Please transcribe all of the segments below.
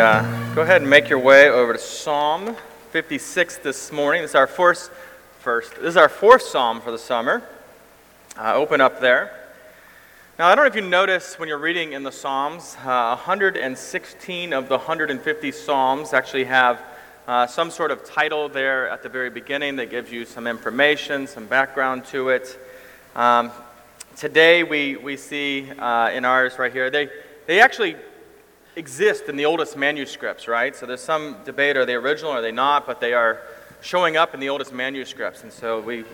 uh, go ahead and make your way over to Psalm 56 this morning. This is our first, first. This is our fourth psalm for the summer. Uh, open up there. Now, I don't know if you notice when you're reading in the Psalms, uh, 116 of the 150 Psalms actually have uh, some sort of title there at the very beginning that gives you some information, some background to it. Um, today, we, we see uh, in ours right here, they, they actually exist in the oldest manuscripts, right? So there's some debate are they original or are they not, but they are showing up in the oldest manuscripts. And so we,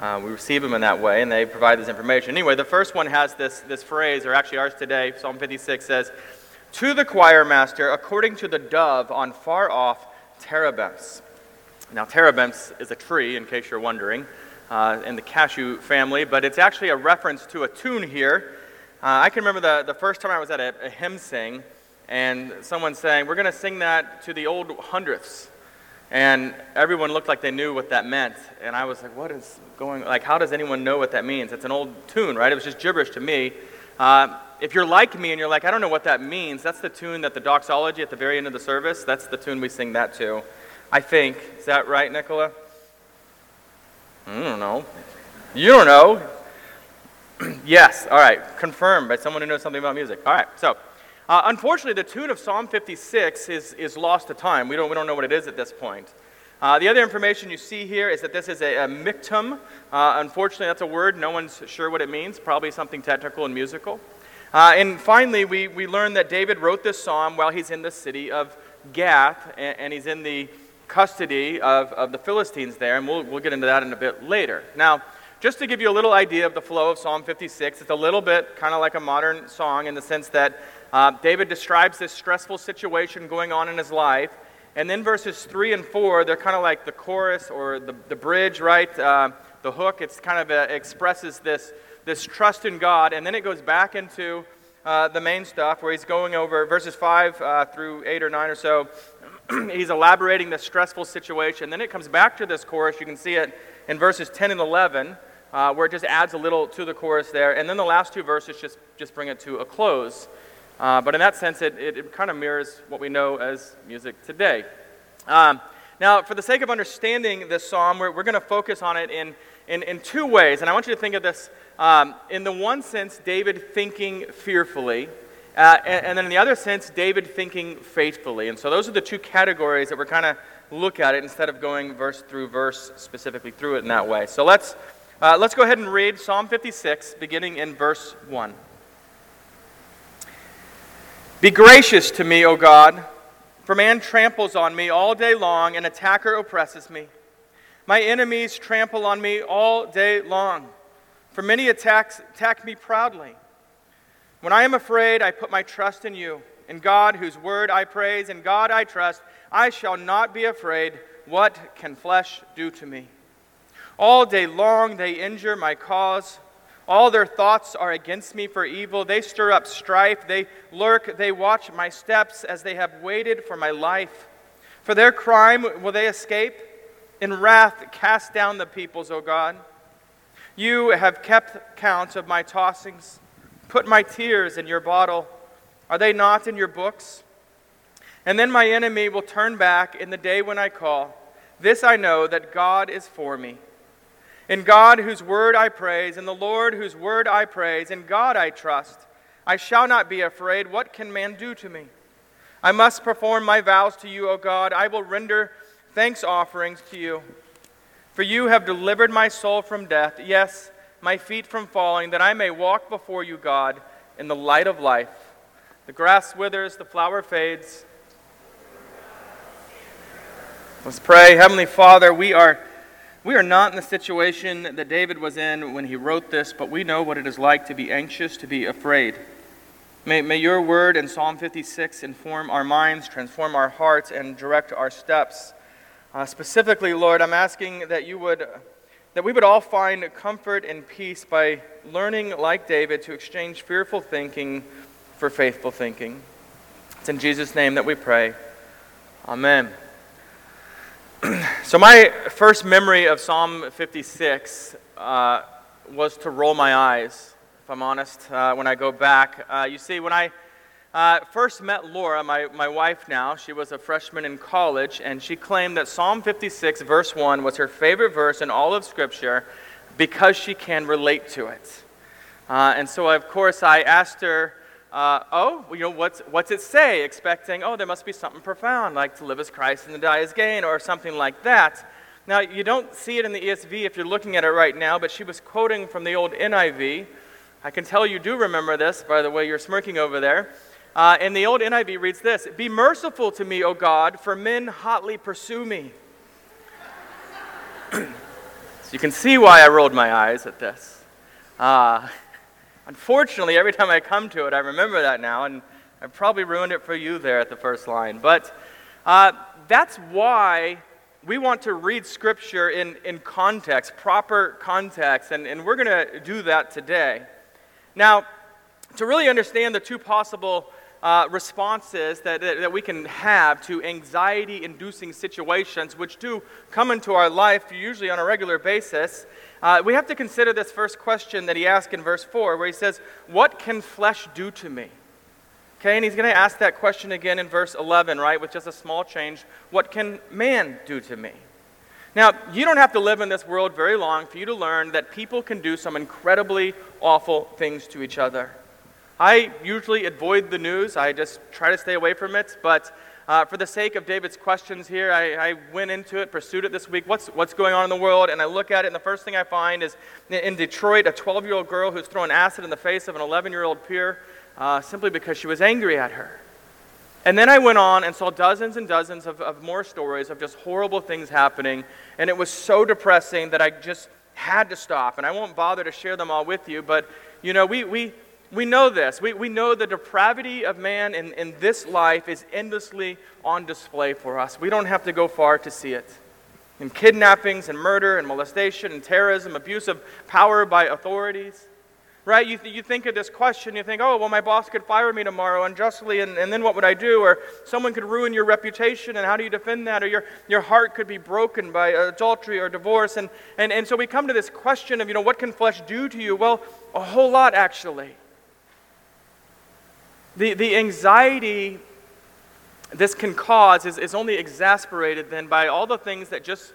uh, we receive them in that way, and they provide this information. Anyway, the first one has this, this phrase, or actually ours today, Psalm 56 says, To the choir master, according to the dove on far off terebinths. Now, terebinths is a tree, in case you're wondering, uh, in the cashew family, but it's actually a reference to a tune here. Uh, I can remember the, the first time I was at a, a hymn sing, and someone saying, We're going to sing that to the old hundredths. And everyone looked like they knew what that meant. And I was like, What is going Like, how does anyone know what that means? It's an old tune, right? It was just gibberish to me. Uh, if you're like me and you're like, I don't know what that means, that's the tune that the doxology at the very end of the service, that's the tune we sing that to. I think. Is that right, Nicola? I don't know. You don't know. yes, all right. Confirmed by someone who knows something about music. All right, so. Uh, unfortunately, the tune of Psalm 56 is, is lost to time. We don't, we don't know what it is at this point. Uh, the other information you see here is that this is a, a miktam. Uh, unfortunately, that's a word. No one's sure what it means. Probably something technical and musical. Uh, and finally, we, we learn that David wrote this psalm while he's in the city of Gath, and, and he's in the custody of, of the Philistines there. And we'll, we'll get into that in a bit later. Now, just to give you a little idea of the flow of Psalm 56, it's a little bit kind of like a modern song in the sense that uh, David describes this stressful situation going on in his life. And then verses 3 and 4, they're kind of like the chorus or the, the bridge, right? Uh, the hook. It's kind of a, expresses this, this trust in God. And then it goes back into uh, the main stuff where he's going over verses 5 uh, through 8 or 9 or so. he's elaborating the stressful situation. Then it comes back to this chorus. You can see it in verses 10 and 11. Uh, where it just adds a little to the chorus there. And then the last two verses just, just bring it to a close. Uh, but in that sense, it, it, it, kind of mirrors what we know as music today. Um, now, for the sake of understanding this psalm, we're, we're going to focus on it in, in, in, two ways. And I want you to think of this um, in the one sense, David thinking fearfully, uh, and, and, then in the other sense, David thinking faithfully. And so those are the two categories that we're kind of look at it instead of going verse through verse specifically through it in that way. So let's, uh, let's go ahead and read Psalm 56, beginning in verse 1. Be gracious to me, O God, for man tramples on me all day long, and attacker oppresses me. My enemies trample on me all day long, for many attacks attack me proudly. When I am afraid, I put my trust in you. In God, whose word I praise, in God I trust, I shall not be afraid. What can flesh do to me? All day long they injure my cause. All their thoughts are against me for evil. They stir up strife. They lurk. They watch my steps as they have waited for my life. For their crime will they escape? In wrath, cast down the peoples, O God. You have kept count of my tossings. Put my tears in your bottle. Are they not in your books? And then my enemy will turn back in the day when I call. This I know that God is for me. In God, whose word I praise, in the Lord, whose word I praise, in God I trust. I shall not be afraid. What can man do to me? I must perform my vows to you, O God. I will render thanks offerings to you. For you have delivered my soul from death, yes, my feet from falling, that I may walk before you, God, in the light of life. The grass withers, the flower fades. Let's pray. Heavenly Father, we are. We are not in the situation that David was in when he wrote this, but we know what it is like to be anxious, to be afraid. May, may your word in Psalm 56 inform our minds, transform our hearts, and direct our steps. Uh, specifically, Lord, I'm asking that you would, that we would all find comfort and peace by learning, like David, to exchange fearful thinking for faithful thinking. It's in Jesus' name that we pray. Amen. so, my first memory of Psalm 56 uh, was to roll my eyes, if I'm honest, uh, when I go back. Uh, you see, when I, uh, first met Laura, my, my wife now, she was a freshman in college, and she claimed that Psalm 56, verse 1, was her favorite verse in all of Scripture because she can relate to it. Uh, and so, of course, I asked her, uh, oh, you know, what's, what's it say? Expecting, oh, there must be something profound, like to live as Christ and to die as gain, or something like that. Now, you don't see it in the ESV if you're looking at it right now, but she was quoting from the old NIV. I can tell you do remember this by the way you're smirking over there. Uh, and the old NIV reads this Be merciful to me, O God, for men hotly pursue me. so you can see why I rolled my eyes at this. Uh, unfortunately, every time I come to it, I remember that now, and I probably ruined it for you there at the first line. But uh, that's why we want to read Scripture in, in context, proper context, and, and we're going to do that today. Now, to really understand the two possible uh, responses that, that, that, we can have to anxiety inducing situations, which do come into our life usually on a regular basis, uh, we have to consider this first question that he asked in verse 4, where he says, What can flesh do to me? Okay, and he's going to ask that question again in verse 11, right, with just a small change. What can man do to me? Now, you don't have to live in this world very long for you to learn that people can do some incredibly awful things to each other. I usually avoid the news, I just try to stay away from it. But uh, for the sake of David's questions here, I, I, went into it, pursued it this week. What's, what's going on in the world? And I look at it, and the first thing I find is in Detroit, a 12 year old girl who's throwing acid in the face of an 11 year old peer uh, simply because she was angry at her. And then I went on and saw dozens and dozens of, of more stories of just horrible things happening. And it was so depressing that I just had to stop. And I won't bother to share them all with you, but you know, we, we, we know this. We, we know the depravity of man in, in this life is endlessly on display for us. We don't have to go far to see it. In kidnappings and murder and molestation and terrorism, abuse of power by authorities. Right? You, th- you think of this question, you think, oh, well, my boss could fire me tomorrow unjustly, and, and then what would I do? Or someone could ruin your reputation, and how do you defend that? Or your, your heart could be broken by adultery or divorce. And, and, and so we come to this question of, you know, what can flesh do to you? Well, a whole lot, actually. The, the anxiety this can cause is, is only exasperated then by all the things that just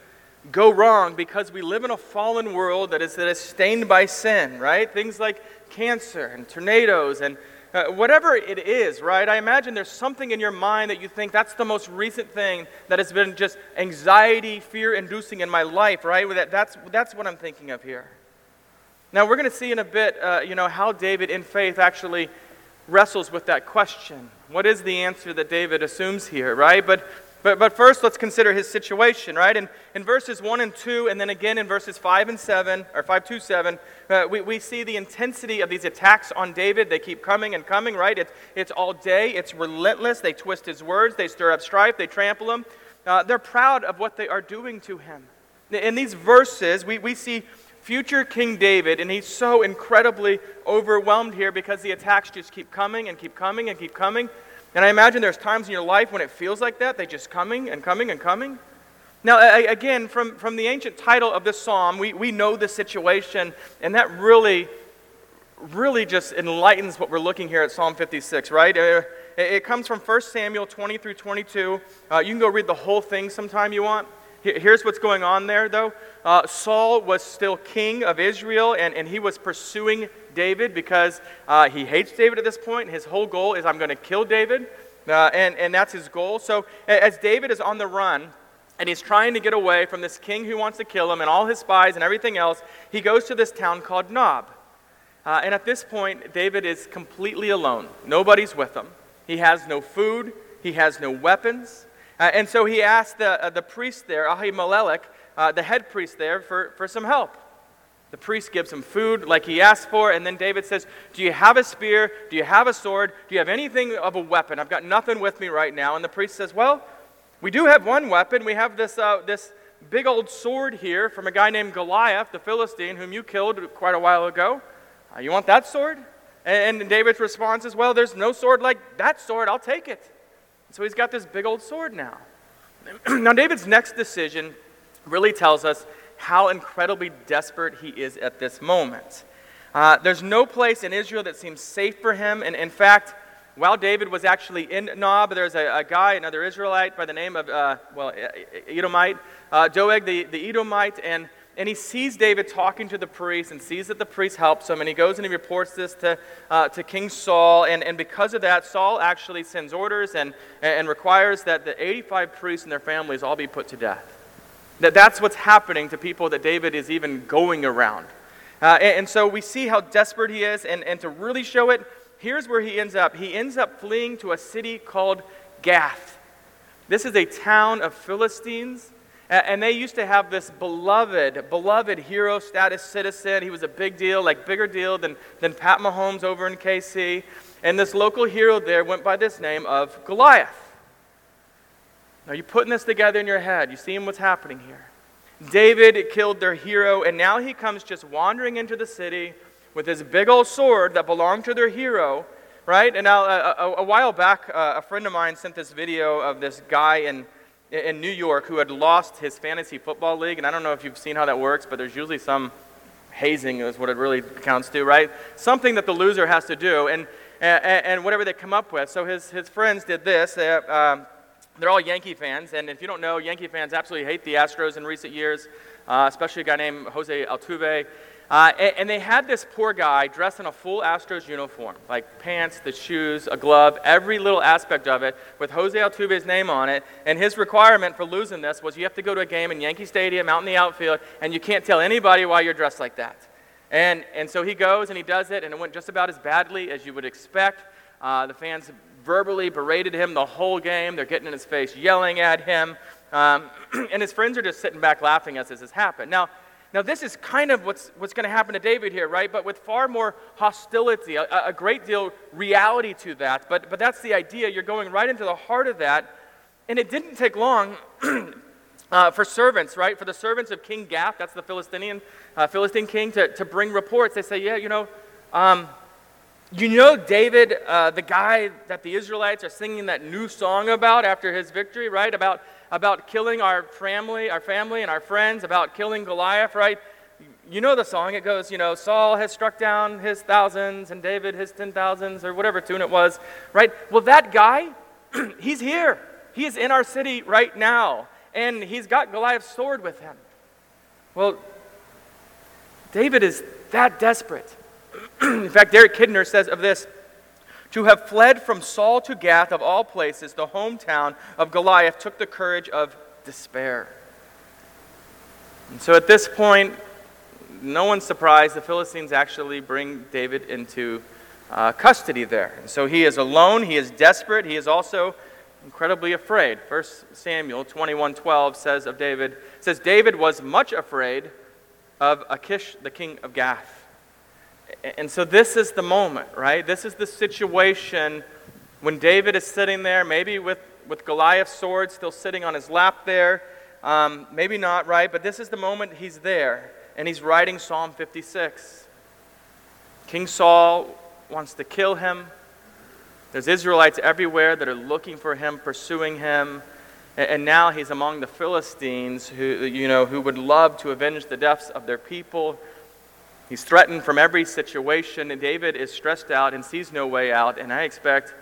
go wrong because we live in a fallen world that is, that is stained by sin, right? Things like cancer and tornadoes and uh, whatever it is, right? I imagine there's something in your mind that you think that's the most recent thing that has been just anxiety, fear inducing in my life, right? That, that's, that's what I'm thinking of here. Now, we're going to see in a bit, uh, you know, how David in faith actually wrestles with that question. What is the answer that David assumes here, right? But, but, but first, let's consider his situation, right? In, in verses 1 and 2, and then again in verses 5 and 7, or 5 to 7, uh, we, we see the intensity of these attacks on David. They keep coming and coming, right? It's, it's all day, it's relentless. They twist his words, they stir up strife, they trample him. Uh, they're proud of what they are doing to him. In these verses, we, we see future King David, and he's so incredibly overwhelmed here because the attacks just keep coming and keep coming and keep coming. And I imagine there's times in your life when it feels like that, they just coming and coming and coming. Now, again, from, from the ancient title of this psalm, we, we know the situation, and that really, really just enlightens what we're looking here at Psalm 56, right? Uh, it comes from 1 Samuel 20 through 22. Uh, you can go read the whole thing sometime you want. Here's what's going on there, though. Uh, Saul was still king of Israel, and, and he was pursuing David because uh, he hates David at this point. His whole goal is, I'm going to kill David, uh, and, and that's his goal. So, as David is on the run, and he's trying to get away from this king who wants to kill him and all his spies and everything else, he goes to this town called Nob. Uh, and at this point, David is completely alone. Nobody's with him. He has no food, he has no weapons. Uh, and so he asked the, uh, the priest there, Ahimelech, uh, the head priest there, for, for some help. The priest gives him food like he asked for, and then David says, Do you have a spear? Do you have a sword? Do you have anything of a weapon? I've got nothing with me right now. And the priest says, Well, we do have one weapon. We have this, uh, this big old sword here from a guy named Goliath, the Philistine, whom you killed quite a while ago. Uh, you want that sword? And, and David's response is, Well, there's no sword like that sword. I'll take it. So he's got this big old sword now. now, David's next decision really tells us how incredibly desperate he is at this moment. Uh, there's no place in Israel that seems safe for him. And in fact, while David was actually in Nob, there's a, a guy, another Israelite by the name of, uh, well, Edomite, uh, Doeg the, the Edomite, and, and he sees David talking to the priest and sees that the priest helps him, and he goes and he reports this to, uh, to King Saul, and, and because of that, Saul actually sends orders and, and requires that the 85 priests and their families all be put to death. That that's what's happening to people that David is even going around. Uh, and, and, so we see how desperate he is, and, and to really show it, here's where he ends up. He ends up fleeing to a city called Gath. This is a town of Philistines. And they used to have this beloved, beloved hero status citizen. He was a big deal, like bigger deal than, than Pat Mahomes over in KC. And this local hero there went by this name of Goliath. Now you're putting this together in your head. You see what's happening here. David killed their hero, and now he comes just wandering into the city with his big old sword that belonged to their hero, right? And now, a, a, a while back, uh, a friend of mine sent this video of this guy in, in New York who had lost his fantasy football league. And I don't know if you've seen how that works, but there's usually some hazing, is what it really counts to, right? Something that the loser has to do, and, and, and whatever they come up with. So his, his friends did this. They, uh, they're all Yankee fans, and if you don't know, Yankee fans absolutely hate the Astros in recent years, uh, especially a guy named Jose Altuve. Uh, and, and, they had this poor guy dressed in a full Astros uniform, like pants, the shoes, a glove, every little aspect of it, with Jose Altuve's name on it. And his requirement for losing this was you have to go to a game in Yankee Stadium out in the outfield, and you can't tell anybody why you're dressed like that. And, and so he goes and he does it, and it went just about as badly as you would expect. Uh, the fans verbally berated him the whole game. They're getting in his face, yelling at him. Um, and his friends are just sitting back laughing as this has happened. Now, now this is kind of what's, what's going to happen to David here, right? But with far more hostility, a, a great deal reality to that. But, but that's the idea. You're going right into the heart of that. And it didn't take long uh, for servants, right? For the servants of King Gath, that's the Philistinian, uh, Philistine king, to, to bring reports. They say, yeah, you know, um, you know David, uh, the guy that the Israelites are singing that new song about after his victory, right? About, about killing our family, our family and our friends, about killing Goliath, right? You know the song. It goes, you know, Saul has struck down his thousands and David his ten thousands, or whatever tune it was, right? Well, that guy, he's here. He is in our city right now, and he's got Goliath's sword with him. Well, David is that desperate in fact, Derek Kidner says of this To have fled from Saul to Gath, of all places, the hometown of Goliath, took the courage of despair. And so at this point, no one's surprised. The Philistines actually bring David into uh, custody there. And so he is alone, he is desperate, he is also incredibly afraid. 1 Samuel 21:12 says of David, says David was much afraid of Achish, the king of Gath. And so this is the moment, right? This is the situation when David is sitting there, maybe with, with Goliath's sword still sitting on his lap there. Um, maybe not, right? But this is the moment he's there, and he's writing Psalm 56. King Saul wants to kill him. There's Israelites everywhere that are looking for him, pursuing him. And now he's among the Philistines who, you know, who would love to avenge the deaths of their people. He's threatened from every situation, and David is stressed out and sees no way out. And I expect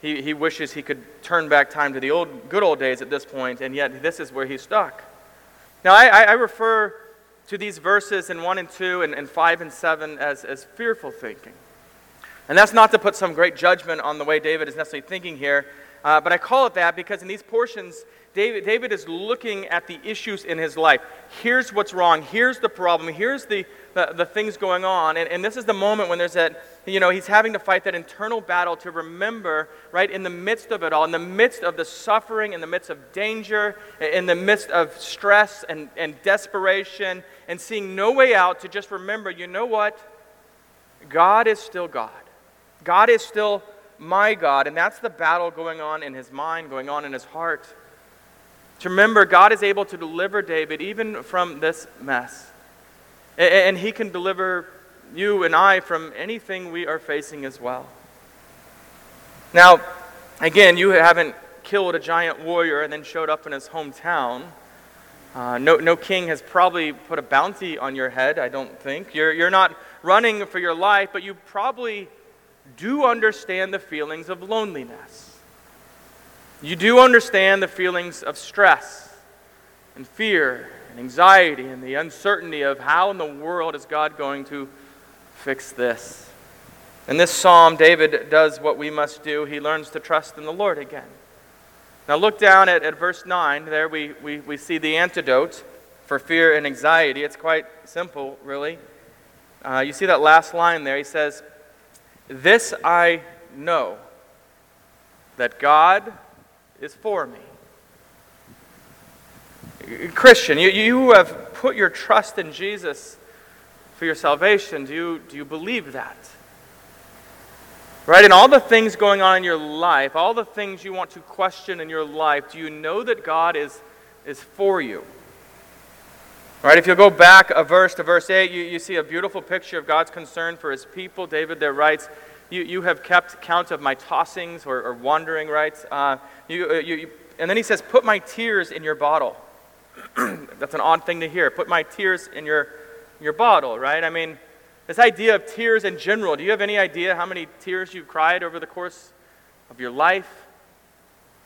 he, he wishes he could turn back time to the old, good old days at this point, and yet this is where he's stuck. Now, I, I refer to these verses in 1 and 2 and, and 5 and 7 as, as fearful thinking. And that's not to put some great judgment on the way David is necessarily thinking here, uh, but I call it that because in these portions, David, David is looking at the issues in his life. Here's what's wrong. Here's the problem. Here's the, the, the things going on. And, and this is the moment when there's that, you know, he's having to fight that internal battle to remember, right, in the midst of it all, in the midst of the suffering, in the midst of danger, in the midst of stress and, and desperation, and seeing no way out, to just remember, you know what? God is still God. God is still my God. And that's the battle going on in his mind, going on in his heart. To remember, God is able to deliver David even from this mess. And he can deliver you and I from anything we are facing as well. Now, again, you haven't killed a giant warrior and then showed up in his hometown. Uh, no, no king has probably put a bounty on your head, I don't think. You're, you're not running for your life, but you probably do understand the feelings of loneliness. You do understand the feelings of stress and fear and anxiety and the uncertainty of how in the world is God going to fix this. In this psalm, David does what we must do. He learns to trust in the Lord again. Now, look down at, at verse 9. There we, we, we see the antidote for fear and anxiety. It's quite simple, really. Uh, you see that last line there. He says, This I know, that God is for me. Christian, you, you have put your trust in Jesus for your salvation. Do you, do you believe that? Right? And all the things going on in your life, all the things you want to question in your life, do you know that God is, is for you? Right? If you go back a verse to verse 8, you, you see a beautiful picture of God's concern for his people. David there writes, You, you have kept count of my tossings or, or wandering, right? Uh, you, uh, you, you, and then he says, Put my tears in your bottle. That's an odd thing to hear. Put my tears in your, your bottle, right? I mean, this idea of tears in general, do you have any idea how many tears you've cried over the course of your life?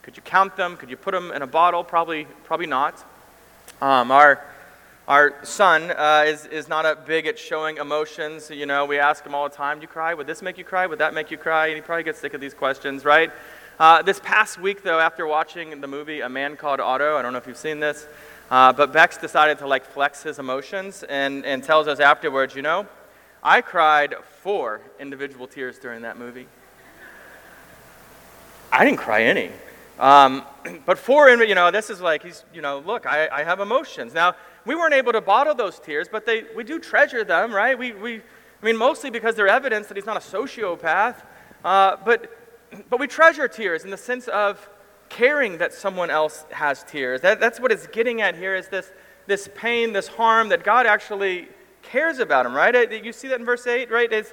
Could you count them? Could you put them in a bottle? Probably, probably not. Um, our, our son uh, is, is not a big at showing emotions. You know, we ask him all the time, do you cry? Would this make you cry? Would that make you cry? And he probably gets sick of these questions, right? Uh, this past week, though, after watching the movie A Man Called Otto, I don't know if you've seen this, uh, but Bex decided to like flex his emotions and, and tells us afterwards, you know, I cried four individual tears during that movie. I didn't cry any. Um, but four, you know, this is like, he's, you know, look, I, I have emotions. Now, we weren't able to bottle those tears, but they, we do treasure them, right? We, we, I mean, mostly because they're evidence that he's not a sociopath. Uh, but, but we treasure tears in the sense of caring that someone else has tears. That, that's what it's getting at here is this, this pain, this harm that God actually cares about him, right? You see that in verse 8, right? It's,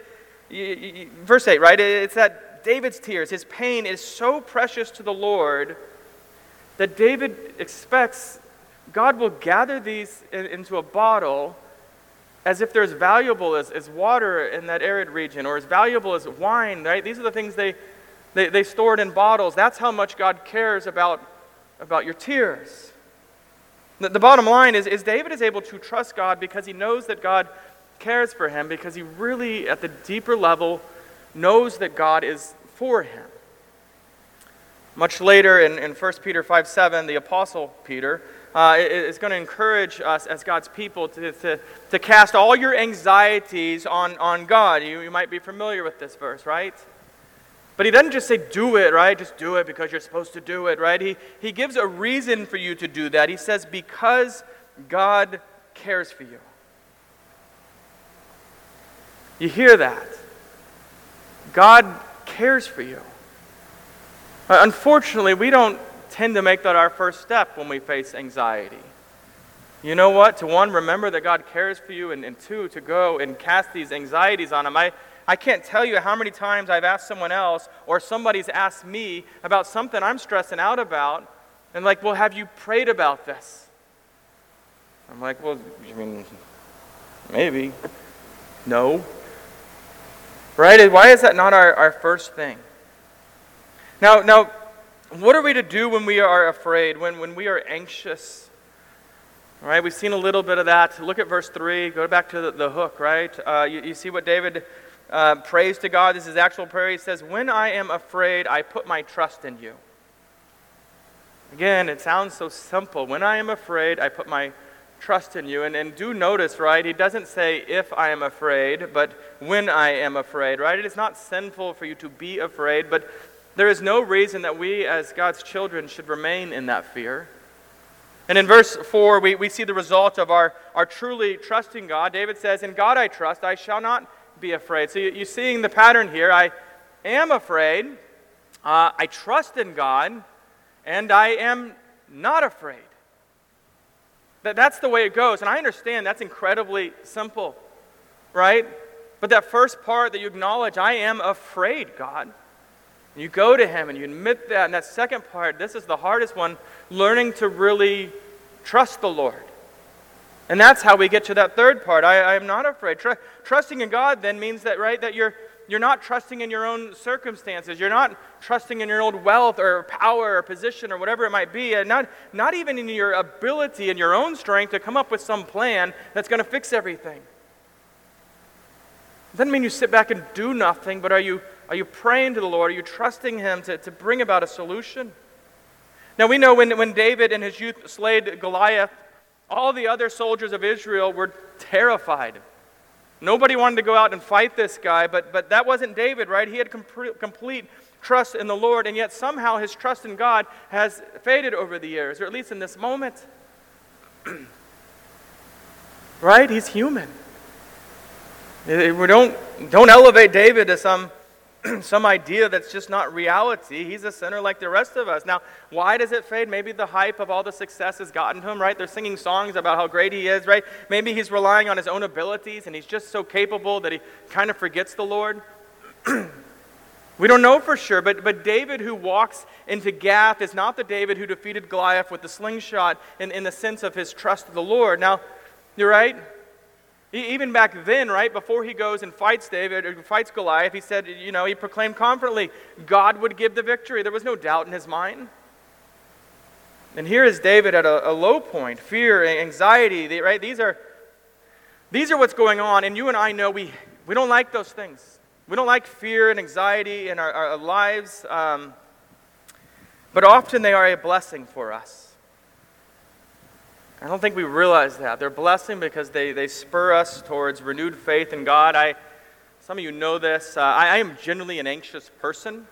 verse 8, right? It's that David's tears, his pain is so precious to the Lord that David expects God will gather these in, into a bottle as if they're as valuable as, as water in that arid region or as valuable as wine, right? These are the things they, they, they stored in bottles. That's how much God cares about, about your tears. The, the bottom line is, is David is able to trust God because he knows that God cares for him, because he really, at the deeper level, knows that God is for him. Much later in, in 1 Peter 5 7, the Apostle Peter uh, going to encourage us as God's people to, to, to cast all your anxieties on, on God. You, you might be familiar with this verse, right? But he doesn't just say, do it, right? Just do it because you're supposed to do it, right? He, he gives a reason for you to do that. He says, because God cares for you. You hear that? God cares for you. Uh, unfortunately, we don't tend to make that our first step when we face anxiety. You know what? To one, remember that God cares for you, and, and two, to go and cast these anxieties on Him. I, I can't tell you how many times I've asked someone else or somebody's asked me about something I'm stressing out about, and like, well, have you prayed about this? I'm like, well, I mean, maybe. No. Right? Why is that not our, our first thing? Now, now, what are we to do when we are afraid, when, when we are anxious? All right, we've seen a little bit of that. Look at verse 3. Go back to the, the hook, right? Uh, you, you see what David uh, prays to God. This is actual prayer. He says, When I am afraid, I put my trust in you. Again, it sounds so simple. When I am afraid, I put my trust in you. And, and do notice, right? He doesn't say if I am afraid, but when I am afraid, right? It is not sinful for you to be afraid, but there is no reason that we, as God's children, should remain in that fear. And in verse 4, we, we see the result of our, our truly trusting God. David says, In God I trust, I shall not be afraid. So you, are seeing the pattern here. I am afraid, uh, I trust in God, and I am not afraid. That, that's the way it goes. And I understand that's incredibly simple, right? But that first part that you acknowledge, I am afraid, God. And you go to Him and you admit that. And that second part, this is the hardest one learning to really trust the Lord. And that's how we get to that third part. I, I am not afraid. Tr- trusting in God then means that, right, that you're, you're not trusting in your own circumstances. You're not trusting in your own wealth or power or position or whatever it might be. And not, not even in your ability and your own strength to come up with some plan that's going to fix everything. It doesn't mean you sit back and do nothing, but are you, are you praying to the Lord? Are you trusting Him to, to bring about a solution? Now, we know when, when David in his youth slayed Goliath, all the other soldiers of Israel were terrified. Nobody wanted to go out and fight this guy, but, but that wasn't David, right? He had complete, complete trust in the Lord, and yet somehow his trust in God has faded over the years, or at least in this moment. right? He's human. We don't, don't elevate David to some some idea that's just not reality. He's a sinner like the rest of us. Now, why does it fade? Maybe the hype of all the success has gotten to him, right? They're singing songs about how great he is, right? Maybe he's relying on his own abilities and he's just so capable that he kind of forgets the Lord. we don't know for sure, but, but David who walks into Gath is not the David who defeated Goliath with the slingshot in, in the sense of his trust of the Lord. Now, you're right. Even back then, right, before he goes and fights David or fights Goliath, he said, you know, he proclaimed confidently God would give the victory. There was no doubt in his mind. And here is David at a, a low point fear, anxiety, right? These are, these are what's going on. And you and I know we, we don't like those things. We don't like fear and anxiety in our, our lives. Um, but often they are a blessing for us. I don't think we realize that. They're blessing because they, they spur us towards renewed faith in God. I, some of you know this. Uh, I, I, am generally an anxious person.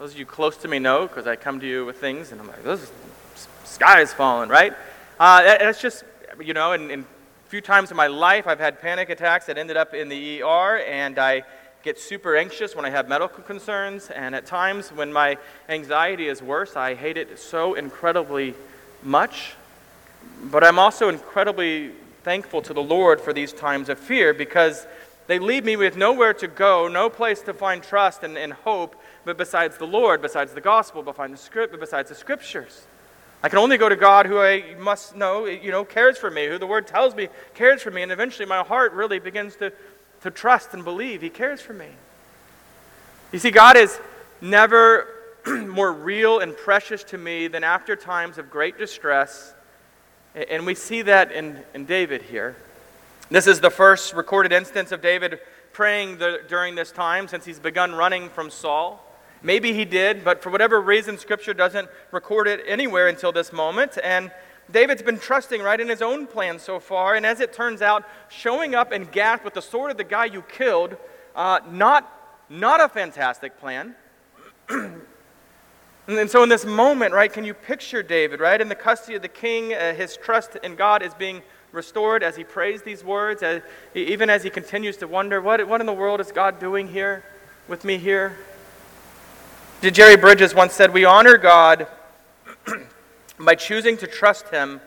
Those of you close to me know because I come to you with things and I'm like, this sky is falling, right? Uh, it's just, you know, in a few times in my life I've had panic attacks that ended up in the ER and I get super anxious when I have medical concerns. And at times when my anxiety is worse, I hate it so incredibly much but I'm also incredibly thankful to the Lord for these times of fear because they leave me with nowhere to go, no place to find trust and, and hope, but besides the Lord, besides the gospel, besides the script, besides the scriptures. I can only go to God who I must know, you know, cares for me, who the word tells me cares for me, and eventually my heart really begins to, to trust and believe He cares for me. You see, God is never more real and precious to me than after times of great distress and we see that in, in David here. This is the first recorded instance of David praying the, during this time since he's begun running from Saul. Maybe he did, but for whatever reason, Scripture doesn't record it anywhere until this moment. And David's been trusting right in his own plan so far. And as it turns out, showing up in Gath with the sword of the guy you killed, uh, not, not a fantastic plan. And so, in this moment, right, can you picture David, right, in the custody of the king? Uh, his trust in God is being restored as he prays these words, as, even as he continues to wonder, what, what in the world is God doing here with me here? Jerry Bridges once said, We honor God by choosing to trust him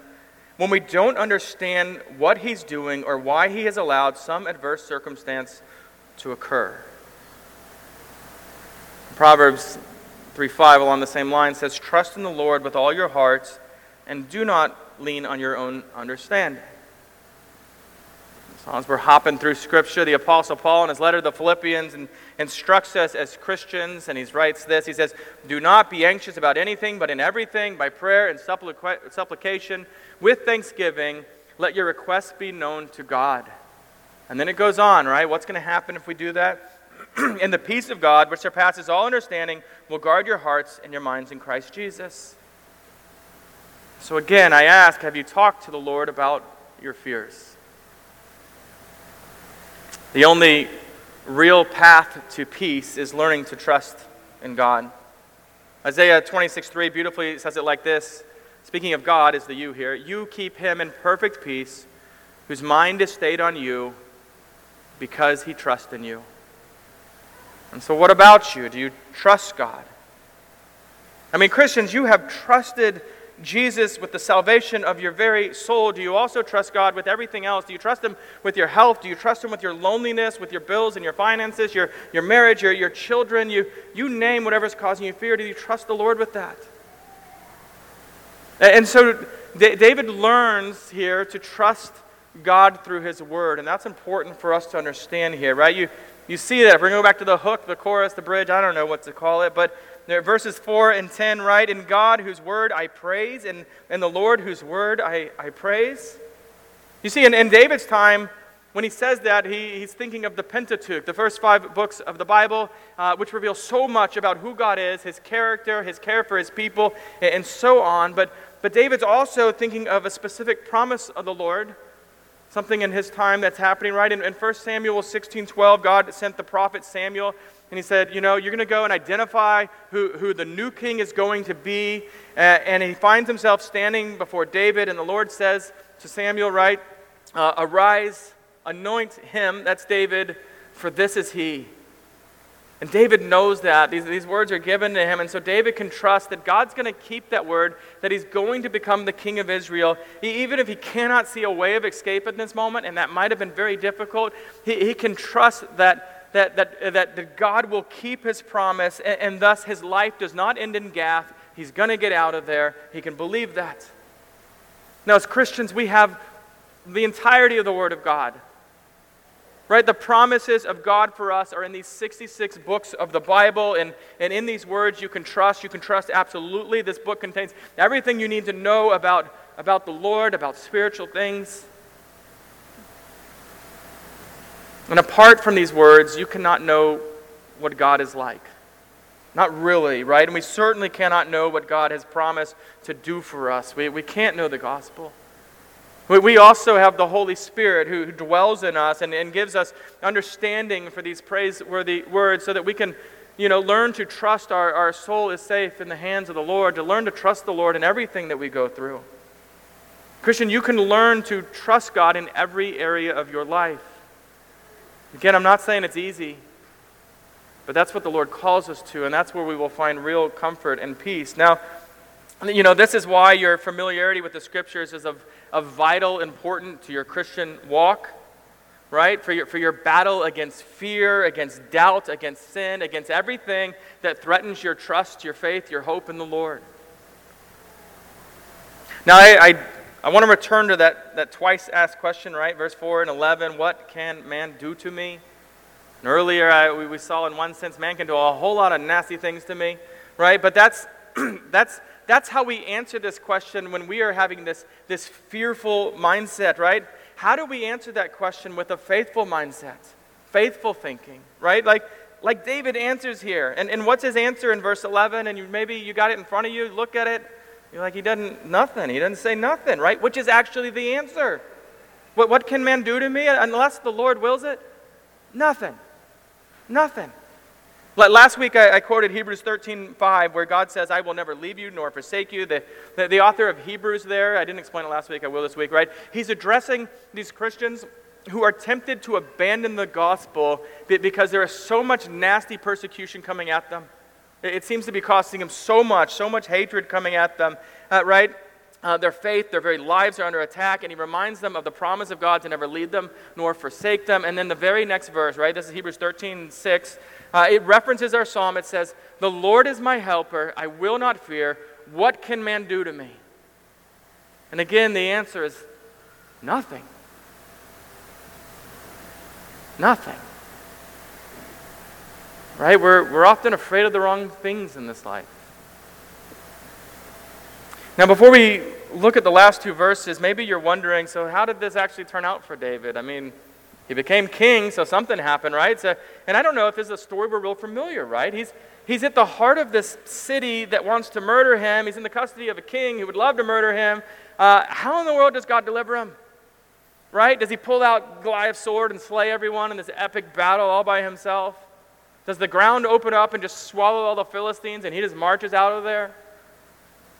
when we don't understand what he's doing or why he has allowed some adverse circumstance to occur. Proverbs 3 5, along the same line, says, Trust in the Lord with all your heart and do not lean on your own understanding. As we're hopping through Scripture, the Apostle Paul, in his letter to the Philippians, and instructs us as Christians, and he writes this He says, Do not be anxious about anything, but in everything, by prayer and supplication, with thanksgiving, let your requests be known to God. And then it goes on, right? What's going to happen if we do that? and the peace of God, which surpasses all understanding, will guard your hearts and your minds in Christ Jesus. So, again, I ask have you talked to the Lord about your fears? The only real path to peace is learning to trust in God. Isaiah 26 3 beautifully says it like this. Speaking of God, is the you here. You keep him in perfect peace, whose mind is stayed on you because he trusts in you. And so, what about you? Do you trust God? I mean, Christians, you have trusted Jesus with the salvation of your very soul. Do you also trust God with everything else? Do you trust Him with your health? Do you trust Him with your loneliness, with your bills and your finances, your, your marriage, your, your children? You, you name whatever's causing you fear. Do you trust the Lord with that? And so David learns here to trust God through His Word. And that's important for us to understand here, right? You, you see that. If we're going to go back to the hook, the chorus, the bridge, I don't know what to call it, but verses 4 and 10, right? In God, whose word I praise, and in the Lord, whose word I, I praise. You see, in, in David's time, when he says that, he, he's thinking of the Pentateuch, the first five books of the Bible, uh, which reveal so much about who God is, his character, his care for his people, and, and so on. But, but David's also thinking of a specific promise of the Lord something in his time that's happening, right? In, in 1 Samuel 16 12, God sent the prophet Samuel, and he said, You know, you're going to go and identify who, who the new king is going to be. Uh, and he finds himself standing before David, and the Lord says to Samuel, right? Uh, Arise, anoint him, that's David, for this is he. And David knows that. These, these words are given to him. And so David can trust that God's going to keep that word, that he's going to become the king of Israel. He, even if he cannot see a way of escape in this moment, and that might have been very difficult, he, he can trust that, that, that, that, that God will keep his promise, and, and thus his life does not end in Gath. He's going to get out of there. He can believe that. Now, as Christians, we have the entirety of the Word of God. Right? The promises of God for us are in these 66 books of the Bible, and, and in these words you can trust. You can trust absolutely. This book contains everything you need to know about, about the Lord, about spiritual things. And apart from these words, you cannot know what God is like. Not really, right? And we certainly cannot know what God has promised to do for us. We, we can't know the gospel. We also have the Holy Spirit who dwells in us and, and gives us understanding for these praiseworthy words so that we can you know, learn to trust our, our soul is safe in the hands of the Lord, to learn to trust the Lord in everything that we go through. Christian, you can learn to trust God in every area of your life. Again, I'm not saying it's easy, but that's what the Lord calls us to, and that's where we will find real comfort and peace. Now, you know, this is why your familiarity with the scriptures is of, of vital importance to your Christian walk, right? For your, for your battle against fear, against doubt, against sin, against everything that threatens your trust, your faith, your hope in the Lord. Now, I, I, I want to return to that, that twice asked question, right? Verse 4 and 11 What can man do to me? And earlier, I, we, we saw in one sense, man can do a whole lot of nasty things to me, right? But that's, that's, that's how we answer this question when we are having this, this fearful mindset, right? How do we answer that question with a faithful mindset? Faithful thinking, right? Like, like David answers here. And, and what's his answer in verse 11? And you, maybe you got it in front of you, look at it. You're like, he doesn't, nothing. He doesn't say nothing, right? Which is actually the answer. What, what can man do to me unless the Lord wills it? Nothing. Nothing. Last week I, quoted Hebrews 13 5, where God says, I will never leave you nor forsake you. The, the, the author of Hebrews there, I didn't explain it last week, I will this week, right? He's addressing these Christians who are tempted to abandon the gospel because there is so much nasty persecution coming at them. It seems to be costing them so much, so much hatred coming at them, uh, right? Uh, their faith, their very lives are under attack, and he reminds them of the promise of God to never lead them nor forsake them. And then the very next verse, right? This is Hebrews 13 6. Uh, it references our psalm. It says, The Lord is my helper. I will not fear. What can man do to me? And again, the answer is nothing. Nothing. Right? We're, we're often afraid of the wrong things in this life. Now, before we look at the last two verses, maybe you're wondering so, how did this actually turn out for David? I mean, he became king, so something happened, right? So, and I don't know if this is a story we're real familiar, right? He's, he's at the heart of this city that wants to murder him. He's in the custody of a king who would love to murder him. Uh, how in the world does God deliver him? Right? Does he pull out Goliath's sword and slay everyone in this epic battle all by himself? Does the ground open up and just swallow all the Philistines and he just marches out of there?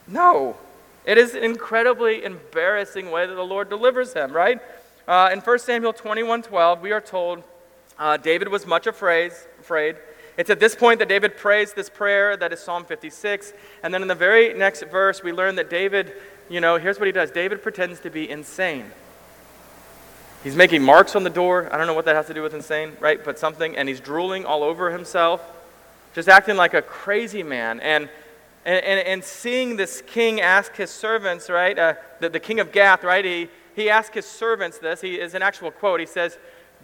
No. It is an incredibly embarrassing way that the Lord delivers him, right? Uh, in 1 Samuel 21 12, we are told uh, David was much afraid, afraid. It's at this point that David prays this prayer that is Psalm 56. And then in the very next verse, we learn that David, you know, here's what he does David pretends to be insane. He's making marks on the door. I don't know what that has to do with insane, right? But something. And he's drooling all over himself, just acting like a crazy man. And and, and, and, seeing this king ask his servants, right, uh, the, the king of Gath, right, he, he asked his servants this. He is an actual quote. He says,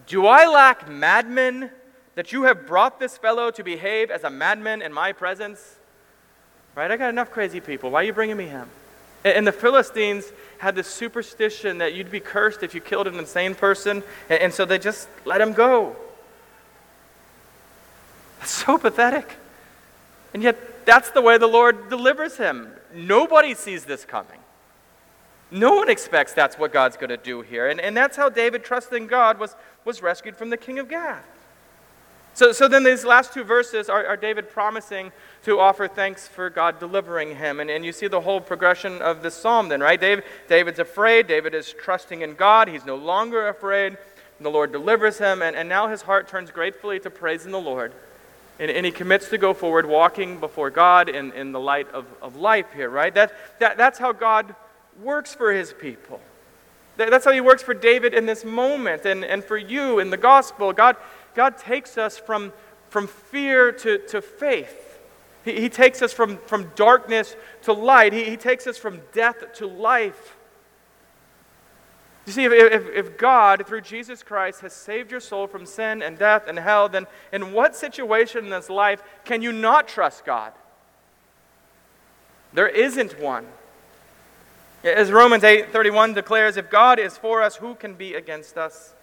Do I lack madmen that you have brought this fellow to behave as a madman in my presence? Right? I got enough crazy people. Why are you bringing me him? And the Philistines had this superstition that you'd be cursed if you killed an insane person, and so they just let him go. That's so pathetic. And yet, that's the way the Lord delivers him. Nobody sees this coming. No one expects that's what God's going to do here. And, and that's how David, trusting God, was, was rescued from the king of Gath. So, so then these last two verses are, are David promising to offer thanks for God delivering him. And, and you see the whole progression of this psalm then, right? David, David's afraid. David is trusting in God. He's no longer afraid. The Lord delivers him. And, and now his heart turns gratefully to praising the Lord. And, and he commits to go forward walking before God in, in the light of, of life here, right? That, that, that's how God works for his people. That's how he works for David in this moment and, and for you in the gospel. God, God takes us from, from fear to, to faith. He, he takes us from, from darkness to light. He, he takes us from death to life. You see, if, if, if, God, through Jesus Christ, has saved your soul from sin and death and hell, then in what situation in this life can you not trust God? There isn't one. As Romans 8:31 declares, if God is for us, who can be against us?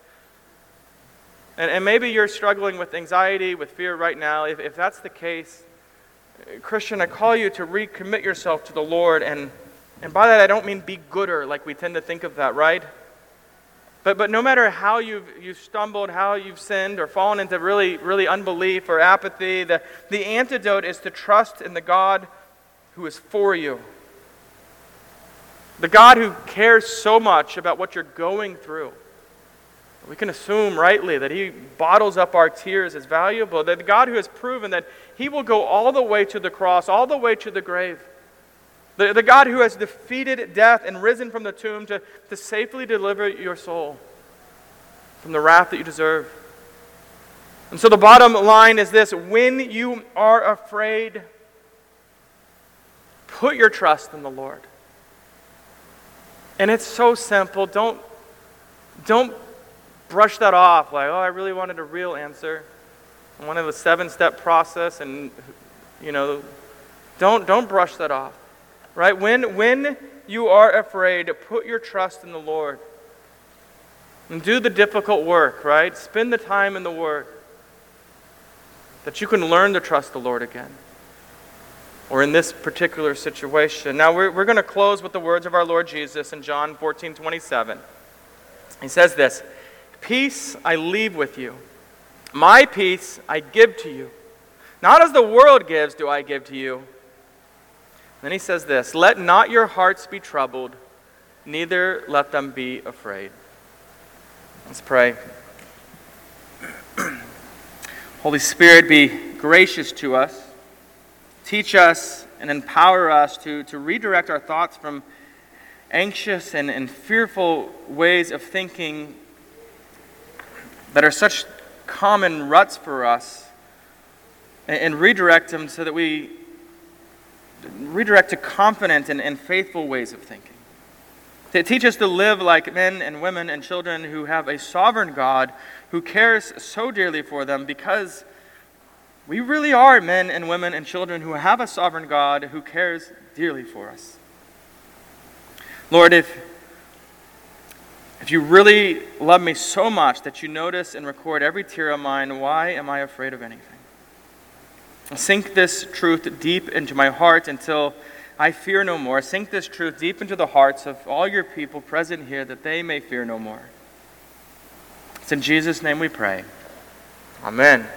And, and maybe you're struggling with anxiety, with fear right now. If, if that's the case, Christian, I call you to recommit yourself to the Lord. And, and by that, I don't mean be gooder, like we tend to think of that, right? But, but no matter how you've, you've stumbled, how you've sinned, or fallen into really, really unbelief or apathy, the, the antidote is to trust in the God who is for you. The God who cares so much about what you're going through. We can assume rightly that He bottles up our tears as valuable. That the God who has proven that He will go all the way to the cross, all the way to the grave. The, the God who has defeated death and risen from the tomb to, to safely deliver your soul from the wrath that you deserve. And so the bottom line is this when you are afraid, put your trust in the Lord. And it's so simple. Don't, don't brush that off like, oh, I really wanted a real answer. I wanted a seven step process, and, you know, don't, don't brush that off. Right? When, when you are afraid, put your trust in the Lord. And do the difficult work, right? Spend the time in the Word that you can learn to trust the Lord again or in this particular situation. Now, we're, we're going to close with the words of our Lord Jesus in John 14 27. He says this Peace I leave with you, my peace I give to you. Not as the world gives, do I give to you. Then he says this Let not your hearts be troubled, neither let them be afraid. Let's pray. Holy Spirit, be gracious to us. Teach us and empower us to, to redirect our thoughts from anxious and, and fearful ways of thinking that are such common ruts for us and, and redirect them so that we redirect to confident and, and faithful ways of thinking. To teach us to live like men and women and children who have a sovereign God who cares so dearly for them because we really are men and women and children who have a sovereign God who cares dearly for us. Lord, if, if you really love me so much that you notice and record every tear of mine, why am I afraid of anything? Sink this truth deep into my heart until I fear no more. Sink this truth deep into the hearts of all your people present here that they may fear no more. It's in Jesus' name we pray. Amen.